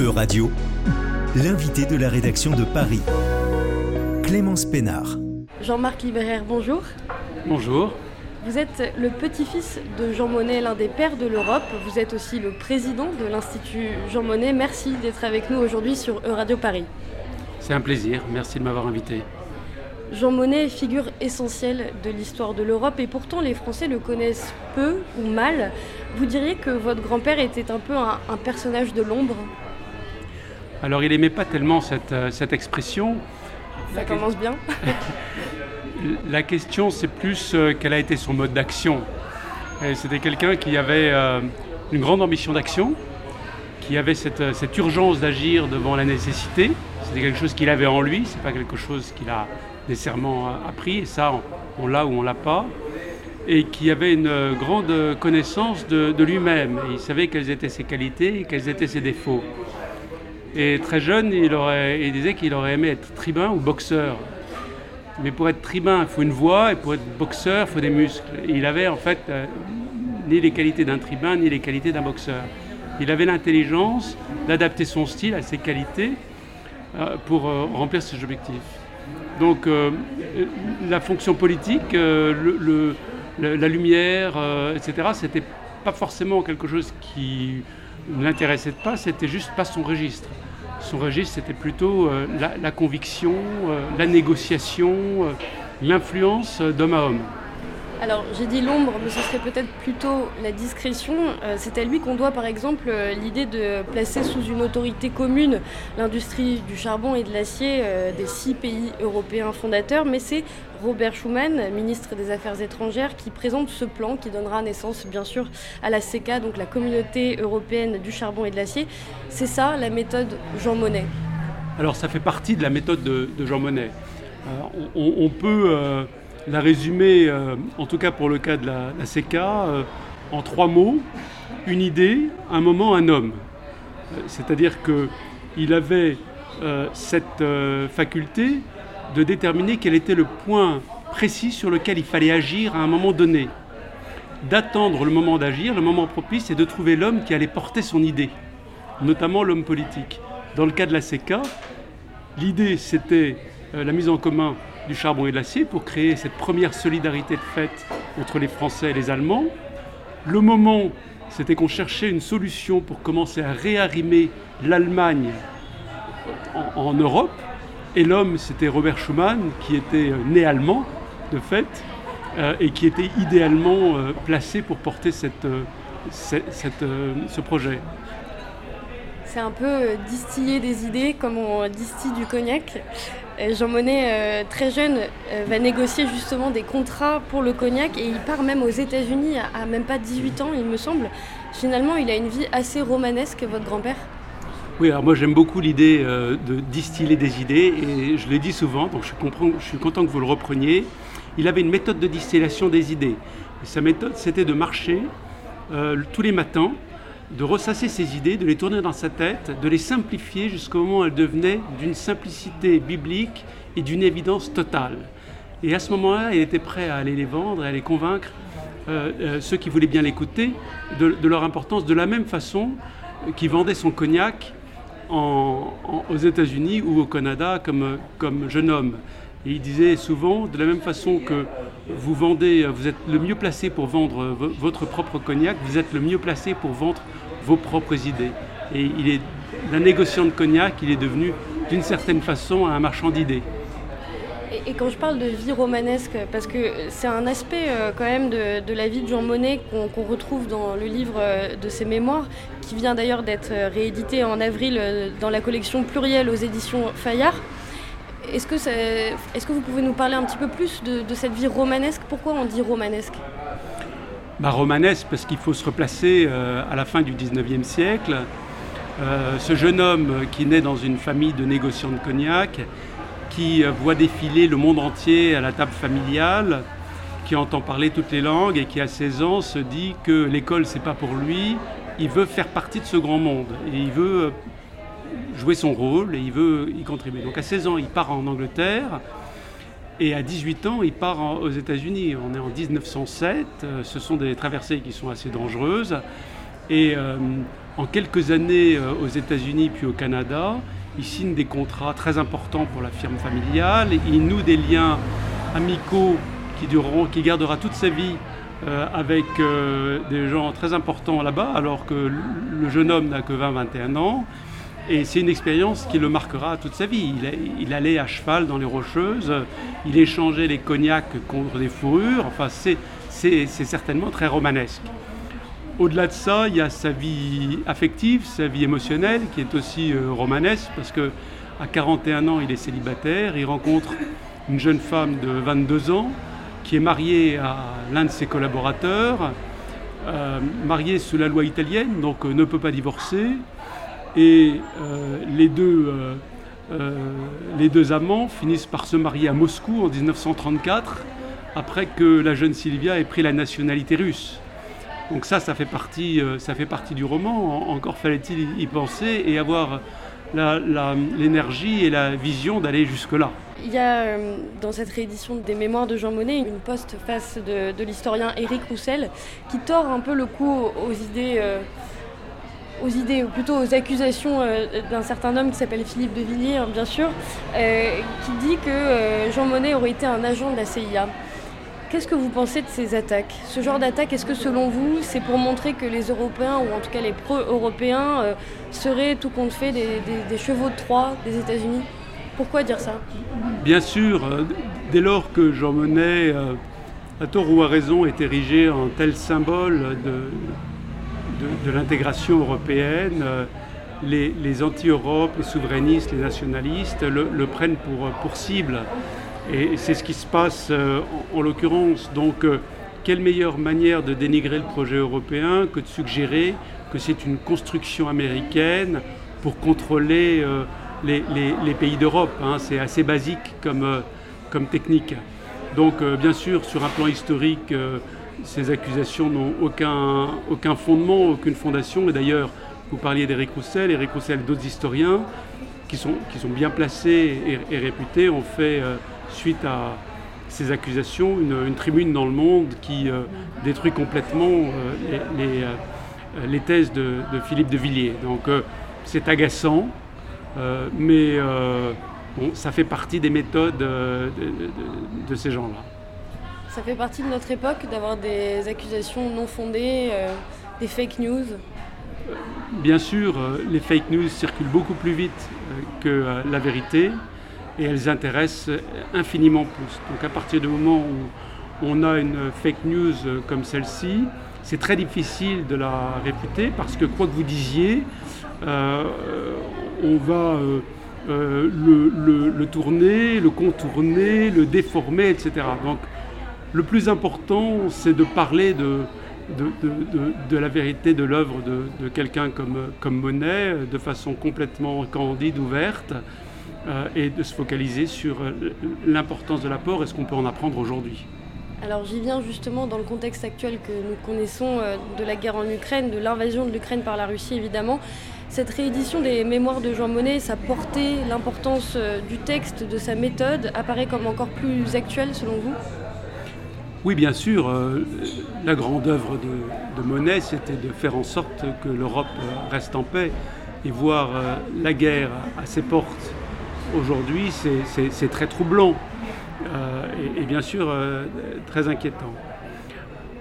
E-Radio, l'invité de la rédaction de Paris, Clémence Pénard. Jean-Marc Libéraire, bonjour. Bonjour. Vous êtes le petit-fils de Jean Monnet, l'un des pères de l'Europe. Vous êtes aussi le président de l'Institut Jean Monnet. Merci d'être avec nous aujourd'hui sur E-Radio Paris. C'est un plaisir, merci de m'avoir invité. Jean Monnet est figure essentielle de l'histoire de l'Europe et pourtant les Français le connaissent peu ou mal. Vous diriez que votre grand-père était un peu un, un personnage de l'ombre? Alors il n'aimait pas tellement cette, euh, cette expression. Ça commence bien. La question c'est plus euh, quel a été son mode d'action. C'était quelqu'un qui avait euh, une grande ambition d'action, qui avait cette, cette urgence d'agir devant la nécessité. C'était quelque chose qu'il avait en lui, c'est pas quelque chose qu'il a nécessairement appris, et ça on, on l'a ou on l'a pas. Et qui avait une grande connaissance de, de lui-même. Il savait quelles étaient ses qualités et quels étaient ses défauts. Et très jeune, il, aurait, disait qu'il aurait aimé être tribun ou boxeur. Mais pour être tribun, il faut une voix, et pour être boxeur, il faut des muscles. Il avait en fait euh, ni les qualités d'un tribun, ni les qualités d'un boxeur. Il avait l'intelligence d'adapter son style à ses qualités euh, pour euh, remplir ses objectifs. Donc la fonction politique, la lumière, etc., c'était pas forcément quelque chose qui ne l'intéressait pas, c'était juste pas son registre. Son registre, c'était plutôt euh, la, conviction, euh, la négociation, euh, l'influence d'homme à homme. Alors j'ai dit l'ombre, mais ce serait peut-être plutôt la discrétion. Euh, c'est à lui qu'on doit par exemple euh, l'idée de placer sous une autorité commune l'industrie du charbon et de l'acier euh, des six pays européens fondateurs. Mais c'est Robert Schuman, ministre des Affaires étrangères, qui présente ce plan qui donnera naissance bien sûr à la CECA, donc la communauté européenne du charbon et de l'acier. C'est ça la méthode Jean Monnet. Alors ça fait partie de la méthode de, Jean Monnet. On, peut la résumer, euh, en tout cas pour le cas de la, la euh, en trois mots. Une idée, un moment, un homme. Euh, C'est-à-dire qu'il avait cette faculté de déterminer quel était le point précis sur lequel il fallait agir à un moment donné. D'attendre le moment d'agir, le moment propice, et de trouver l'homme qui allait porter son idée, notamment l'homme politique. Dans le cas de la CECA, l'idée c'était la mise en commun du charbon et de l'acier pour créer cette première solidarité de fait entre les Français et les Allemands. Le moment, c'était qu'on cherchait une solution pour commencer à réarrimer l'Allemagne en, Europe. Et l'homme, c'était Robert Schuman, qui était euh, né allemand, de fait, euh, et qui était idéalement euh, placé pour porter ce projet. C'est un peu euh, distiller des idées comme on distille du cognac. Jean Monnet, euh, très jeune, euh, va négocier justement des contrats pour le cognac et il part même aux États-Unis à, même pas 18 ans, il me semble. Finalement, il a une vie assez romanesque, votre grand-père? Oui, alors moi j'aime beaucoup l'idée de distiller des idées et je l'ai dit souvent, donc je, suis content que vous le repreniez. Il avait une méthode de distillation des idées. Sa méthode c'était de marcher tous les matins, de ressasser ses idées, de les tourner dans sa tête, de les simplifier jusqu'au moment où elles devenaient d'une simplicité biblique et d'une évidence totale. Et à ce moment-là, il était prêt à aller les vendre à les convaincre, euh, euh, ceux qui voulaient bien l'écouter, de, leur importance, de la même façon qu'il vendait son cognac aux États-Unis ou au Canada comme jeune homme. Et il disait souvent, de la même façon que vous vendez, vous êtes le mieux placé pour vendre vo- votre propre cognac, vous êtes le mieux placé pour vendre vos propres idées. Et il est, d'un négociant de cognac, il est devenu d'une certaine façon un marchand d'idées. Et, quand je parle de vie romanesque, parce que c'est un aspect euh, quand même de, la vie de Jean Monnet qu'on retrouve dans le livre euh, de ses mémoires, qui vient d'ailleurs d'être euh, réédité en avril euh, dans la collection plurielle aux éditions Fayard. Est-ce que, vous pouvez nous parler un petit peu plus de, cette vie romanesque? Pourquoi on dit romanesque? Bah, romanesque parce qu'il faut se replacer euh, à la fin du 19e siècle. Euh, ce jeune homme euh, qui naît dans une famille de négociants de cognac, qui voit défiler le monde entier à la table familiale, qui entend parler toutes les langues et qui à 16 ans se dit que l'école c'est pas pour lui, il veut faire partie de ce grand monde et il veut jouer son rôle et il veut y contribuer. Donc à 16 ans, il part en Angleterre et à 18 ans, il part aux États-Unis. On est en 1907. euh, ce sont des traversées qui sont assez dangereuses. Et euh, en quelques années aux États-Unis puis au Canada. Il signe des contrats très importants pour la firme familiale. Il noue des liens amicaux qui, dureront, qui gardera toute sa vie avec des gens très importants là-bas, alors que le jeune homme n'a que 20-21 ans. Et c'est une expérience qui le marquera toute sa vie. Il, allait à cheval dans les rocheuses, il échangeait les cognacs contre des fourrures. Enfin, c'est certainement très romanesque. Au-delà de ça, il y a sa vie affective, sa vie émotionnelle, qui est aussi euh, romanesque, parce que à 41 ans, il est célibataire. Il rencontre une jeune femme de 22 ans qui est mariée à l'un de ses collaborateurs, euh, mariée sous la loi italienne, donc euh, ne peut pas divorcer. Et euh, les, deux, euh, euh, les deux amants finissent par se marier à Moscou en 1934, après que la jeune Sylvia ait pris la nationalité russe. Donc ça, ça fait partie, ça fait partie du roman. Encore fallait-il y penser et avoir l'énergie et la vision d'aller jusque-là. Il y a dans cette réédition des Mémoires de Jean Monnet une post-face de, de l'historien Éric Roussel qui tord un peu le cou aux idées aux idées, ou plutôt aux accusations euh, d'un certain homme qui s'appelle Philippe de Villiers, hein, bien sûr, euh, qui dit que euh, Jean Monnet aurait été un agent de la CIA. Qu'est-ce que vous pensez de ces attaques? Ce genre d'attaque, est-ce que selon vous, c'est pour montrer que les Européens, ou en tout cas les pro-européens, seraient tout compte fait des, chevaux de Troie des États-Unis? Pourquoi dire ça? Bien sûr, dès lors que Jean Monnet, à tort ou à raison, est érigé en tel symbole de, de, l'intégration européenne, euh, les, anti-Europe, les souverainistes, les nationalistes le, prennent pour, cible. Et c'est ce qui se passe euh, en, l'occurrence. Donc, euh, quelle meilleure manière de dénigrer le projet européen que de suggérer que c'est une construction américaine pour contrôler les, pays d'Europe. Hein. C'est assez basique comme, comme technique. Donc, bien sûr, sur un plan historique, ces accusations n'ont aucun, fondement, aucune fondation. Et d'ailleurs, vous parliez d'Éric Roussel, Éric Roussel d'autres historiens qui sont, bien placés et, réputés ont fait, euh, suite à ces accusations, une, tribune dans le monde qui euh, détruit complètement euh, les, thèses de, Philippe de Villiers. Donc c'est agaçant, mais ça fait partie des méthodes de ces gens-là. Ça fait partie de notre époque d'avoir des accusations non fondées, euh, des fake news Bien sûr, euh, les fake news circulent beaucoup plus vite euh, que la vérité et elles intéressent infiniment plus. Donc à partir du moment où on a une fake news comme celle-ci, c'est très difficile de la réputer parce que quoi que vous disiez, on va le, tourner, le contourner, le déformer, etc. Donc le plus important, c'est de parler de, la vérité de l'œuvre de, quelqu'un comme, Monet de façon complètement candide, ouverte, euh, et de se focaliser sur l'importance de l'apport et ce qu'on peut en apprendre aujourd'hui. Alors j'y viens justement dans le contexte actuel que nous connaissons euh, de la guerre en Ukraine, de l'invasion de l'Ukraine par la Russie évidemment. Cette réédition des mémoires de Jean Monnet, sa portée, l'importance euh, du texte, de sa méthode, apparaît comme encore plus actuelle selon vous? Oui, bien sûr, euh, la grande œuvre de, Monet, c'était de faire en sorte que l'Europe euh, reste en paix. Et voir euh, la guerre à ses portes aujourd'hui, c'est très troublant et, bien sûr très inquiétant.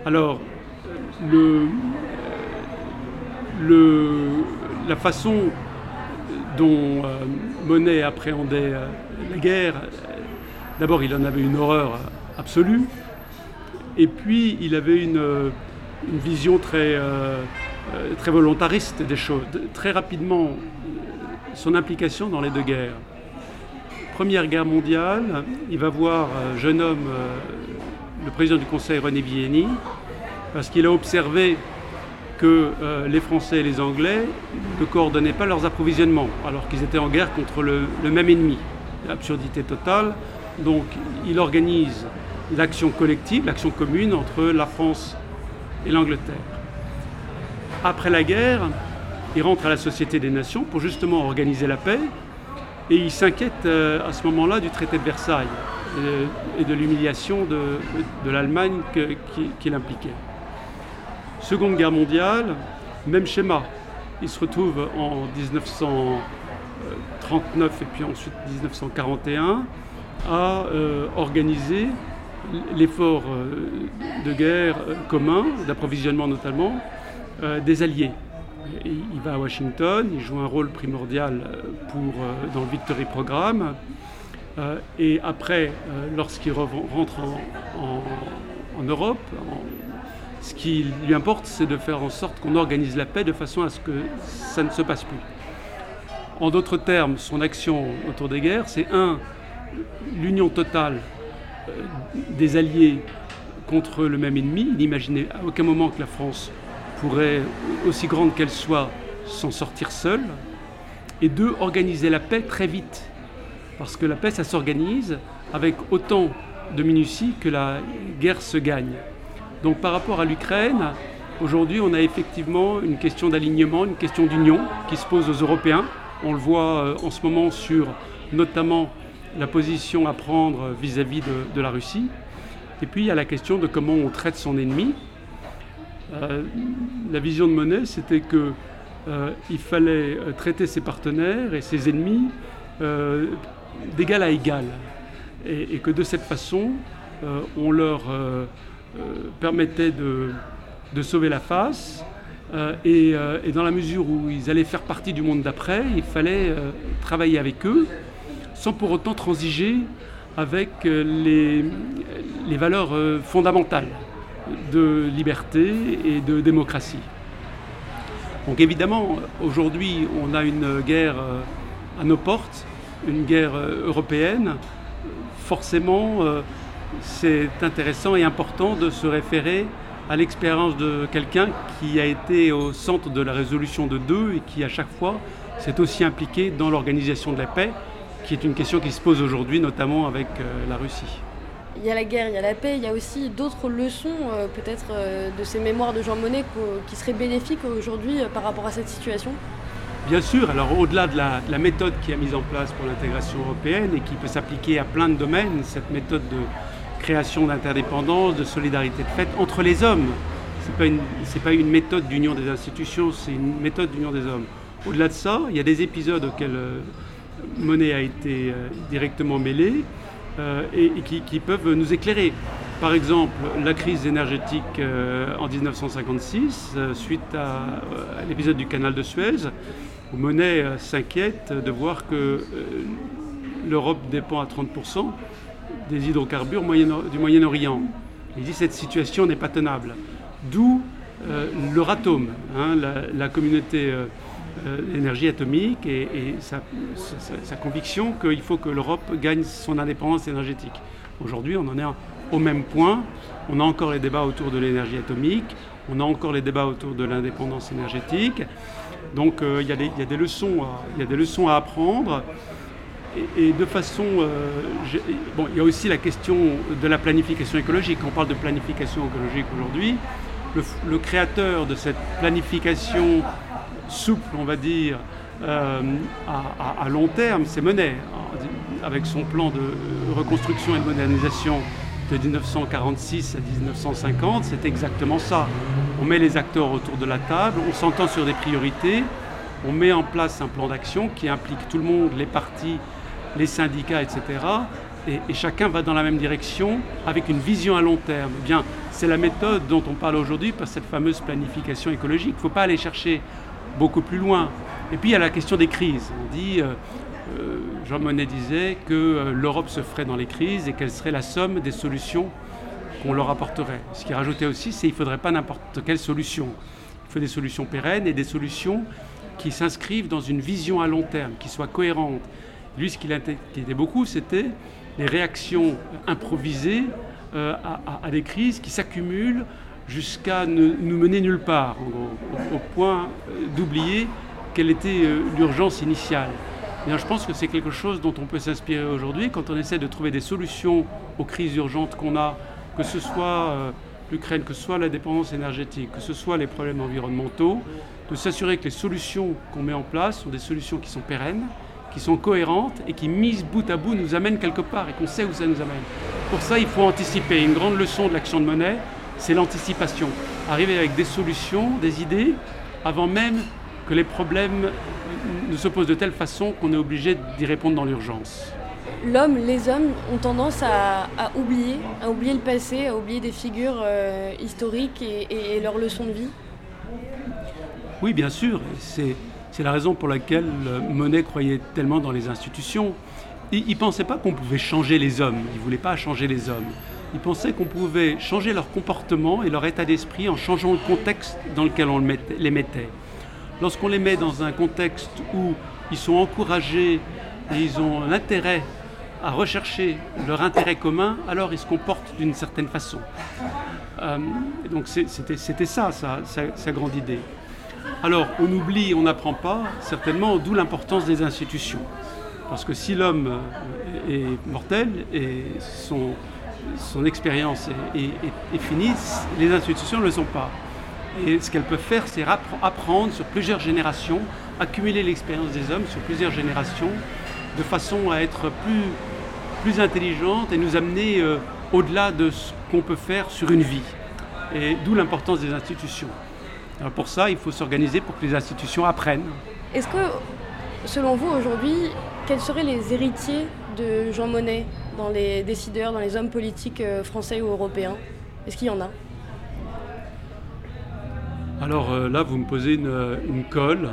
Alors, la façon dont Monet appréhendait la guerre, d'abord il en avait une horreur absolue, et puis, il avait une, euh, vision très, euh, euh, très volontariste des choses. Très rapidement, son implication dans les deux guerres. Première guerre mondiale, il va voir un jeune homme, le président du Conseil René Vienny, parce qu'il a observé que les Français et les Anglais ne coordonnaient pas leurs approvisionnements, alors qu'ils étaient en guerre contre le, le même ennemi. L'absurdité totale. Donc il organise l'action collective, l'action commune entre la France et l'Angleterre. Après la guerre, il rentre à la Société des Nations pour justement organiser la paix et il s'inquiète euh, à ce moment-là du traité de Versailles et de l'humiliation de, l'Allemagne qui, qui l'impliquait. Seconde guerre mondiale, même schéma. il se retrouve en 1939 et puis ensuite 1941 à organiser l'effort de guerre commun, d'approvisionnement notamment, des Alliés. Il va à Washington, il joue un rôle primordial pour, dans le Victory Programme. et après, lorsqu'il rentre en, Europe, ce qui lui importe, c'est de faire en sorte qu'on organise la paix de façon à ce que ça ne se passe plus. En d'autres termes, son action autour des guerres, c'est un, l'union totale euh, des alliés contre le même ennemi. Il n'imaginait à aucun moment que la France pourrait, aussi grande qu'elle soit, s'en sortir seule. Et deux, organiser la paix très vite. Parce que la paix, ça s'organise avec autant de minutie que la guerre se gagne. Donc par rapport à l'Ukraine, aujourd'hui on a effectivement une question d'alignement, une question d'union qui se pose aux Européens. On le voit euh, en ce moment sur notamment la position à prendre vis-à-vis de, la Russie. Et puis il y a la question de comment on traite son ennemi. Euh, la vision de Monet, c'était qu'il euh, fallait traiter ses partenaires et ses ennemis d'égal à égal. Et, que de cette façon, on leur euh, permettait de, sauver la face. Euh, euh, et, dans la mesure où ils allaient faire partie du monde d'après, il fallait travailler avec eux sans pour autant transiger avec les, les valeurs fondamentales de liberté et de démocratie. Donc évidemment, aujourd'hui, on a une guerre à nos portes, une guerre européenne. Forcément, c'est intéressant et important de se référer à l'expérience de quelqu'un qui a été au centre de la résolution de deux et qui à chaque fois s'est aussi impliqué dans l'organisation de la paix, qui est une question qui se pose aujourd'hui notamment avec euh, la Russie. Il y a la guerre, il y a la paix, il y a aussi d'autres leçons euh, peut-être euh, de ces mémoires de Jean Monnet qui seraient bénéfiques aujourd'hui par rapport à cette situation Bien sûr, alors au-delà de la, de la, méthode qui a mise en place pour l'intégration européenne et qui peut s'appliquer à plein de domaines, cette méthode de, création d'interdépendance, de solidarité de fait entre les hommes. Ce n'est pas une méthode d'union des institutions, c'est une méthode d'union des hommes. Au-delà de ça, il y a des épisodes auxquels euh, Monet a été euh, directement mêlé euh, et, qui, peuvent nous éclairer. Par exemple, la crise énergétique en 1956, suite à, l'épisode du canal de Suez, où Monet s'inquiète de voir que l'Europe dépend à 30% des hydrocarbures du Moyen-Orient. Il dit cette situation n'est pas tenable. D'où euh, l'Euratom, hein, la, communauté euh, d'énergie atomique et, sa, conviction qu'il faut que l'Europe gagne son indépendance énergétique. Aujourd'hui, on en est au même point. On a encore les débats autour de l'énergie atomique, on a encore les débats autour de l'indépendance énergétique. Donc euh, il y, y, a des leçons à apprendre. Et, de façon. Euh, bon, il y a aussi la question de la planification écologique. On parle de planification écologique aujourd'hui. Le, créateur de cette planification souple, on va dire, euh, à, long terme, c'est Monet, hein, avec son plan de reconstruction et de modernisation de 1946 à 1950, c'est exactement ça. On met les acteurs autour de la table, on s'entend sur des priorités, on met en place un plan d'action qui implique tout le monde, les partis, les syndicats, etc. Et, chacun va dans la même direction avec une vision à long terme. Eh bien, c'est la méthode dont on parle aujourd'hui par cette fameuse planification écologique. Il ne faut pas aller chercher beaucoup plus loin. Et puis il y a la question des crises. On dit, euh, euh, Jean Monnet disait que euh, l'Europe se ferait dans les crises et qu'elle serait la somme des solutions qu'on leur apporterait. Ce qui rajoutait aussi, c'est qu'il ne faudrait pas n'importe quelle solution. Il faut des solutions pérennes et des solutions qui s'inscrivent dans une vision à long terme, qui soient cohérentes, lui, ce qu'il inquiétait beaucoup, c'était les réactions improvisées à, des crises qui s'accumulent jusqu'à ne nous mener nulle part, au, point euh, d'oublier quelle était euh, l'urgence initiale. je pense que c'est quelque chose dont on peut s'inspirer aujourd'hui quand on essaie de trouver des solutions aux crises urgentes qu'on a, que ce soit l'Ukraine, que ce soit la dépendance énergétique, que ce soit les problèmes environnementaux, de s'assurer que les solutions qu'on met en place sont des solutions qui sont pérennes, qui sont cohérentes et qui, mises bout à bout, nous amènent quelque part et qu'on sait où ça nous amène. Pour ça, il faut anticiper. Une grande leçon de l'action de monnaie, c'est l'anticipation. Arriver avec des solutions, des idées, avant même que les problèmes nous se posent de telle façon qu'on est obligé d'y répondre dans l'urgence. L'homme, les hommes ont tendance à, oublier, à oublier le passé, à oublier des figures euh, historiques et, leurs leçons de vie Oui, bien sûr. C'est, la raison pour laquelle Monet croyait tellement dans les institutions. Il ne pensait pas qu'on pouvait changer les hommes, il ne voulait pas changer les hommes. Il pensait qu'on pouvait changer leur comportement et leur état d'esprit en changeant le contexte dans lequel on les mettait. Lorsqu'on les met dans un contexte où ils sont encouragés et ils ont l'intérêt à rechercher leur intérêt commun, alors ils se comportent d'une certaine façon. Euh, donc c'était ça, sa, grande idée. Alors on oublie, on n'apprend pas, certainement, d'où l'importance des institutions. Parce que si l'homme est mortel et son, son expérience est, finie, les institutions ne le sont pas. Et ce qu'elles peuvent faire, c'est apprendre sur plusieurs générations, accumuler l'expérience des hommes sur plusieurs générations, de façon à être plus, plus intelligente et nous amener euh, au-delà de ce qu'on peut faire sur une vie. Et d'où l'importance des institutions. Alors pour ça, il faut s'organiser pour que les institutions apprennent. Est-ce que, selon vous, aujourd'hui, quels seraient les héritiers de Jean Monnet? Dans les décideurs, dans les hommes politiques euh, français ou européens Est-ce qu'il y en a? Alors euh, là, vous me posez une, colle.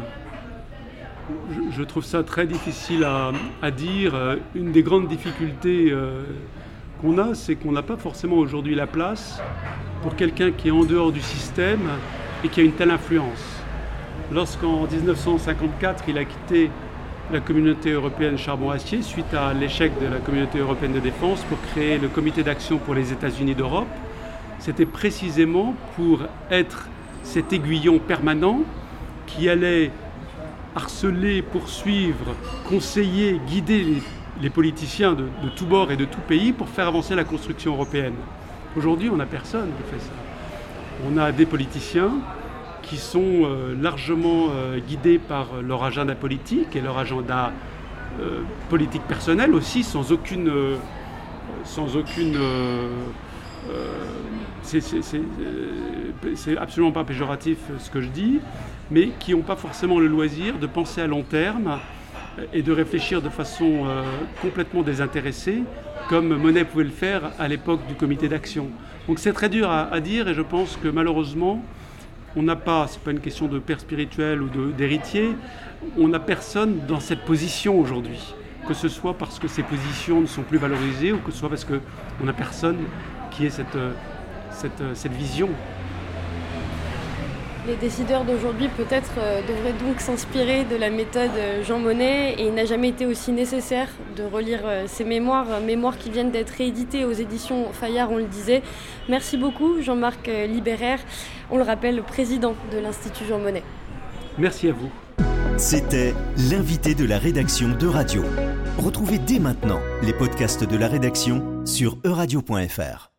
Je, trouve ça très difficile à, dire. Euh, une des grandes difficultés qu'on a, c'est qu'on n'a pas forcément aujourd'hui la place pour quelqu'un qui est en dehors du système et qui a une telle influence. Lorsqu'en 1954, il a quitté la communauté européenne charbon-acier suite à l'échec de la communauté européenne de défense pour créer le comité d'action pour les États-Unis d'Europe. C'était précisément pour être cet aiguillon permanent qui allait harceler, poursuivre, conseiller, guider les, politiciens de, de tous bords et de tout pays pour faire avancer la construction européenne. Aujourd'hui, on n'a personne qui fait ça. On a des politiciens qui sont euh, largement euh, guidés par leur agenda politique et leur agenda euh, politique personnel aussi, sans aucune... sans aucune c'est absolument pas péjoratif ce que je dis, mais qui n'ont pas forcément le loisir de penser à long terme et de réfléchir de façon complètement désintéressée, comme Monet pouvait le faire à l'époque du comité d'action. Donc c'est très dur à, dire et je pense que malheureusement, on n'a pas, c'est pas une question de père spirituel ou d'héritier, on n'a personne dans cette position aujourd'hui. Que ce soit parce que ces positions ne sont plus valorisées ou que ce soit parce qu'on n'a personne qui ait cette, cette, cette vision. Les décideurs d'aujourd'hui peut-être euh, devraient donc s'inspirer de la méthode euh, Jean Monnet et il n'a jamais été aussi nécessaire de relire ces euh, mémoires, mémoires qui viennent d'être rééditées aux éditions Fayard, on le disait. Merci beaucoup Jean-Marc Libéraire, on le rappelle, président de l'Institut Jean Monnet. Merci à vous. C'était l'invité de la rédaction de Radio. Retrouvez dès maintenant les podcasts de la rédaction sur euradio.fr.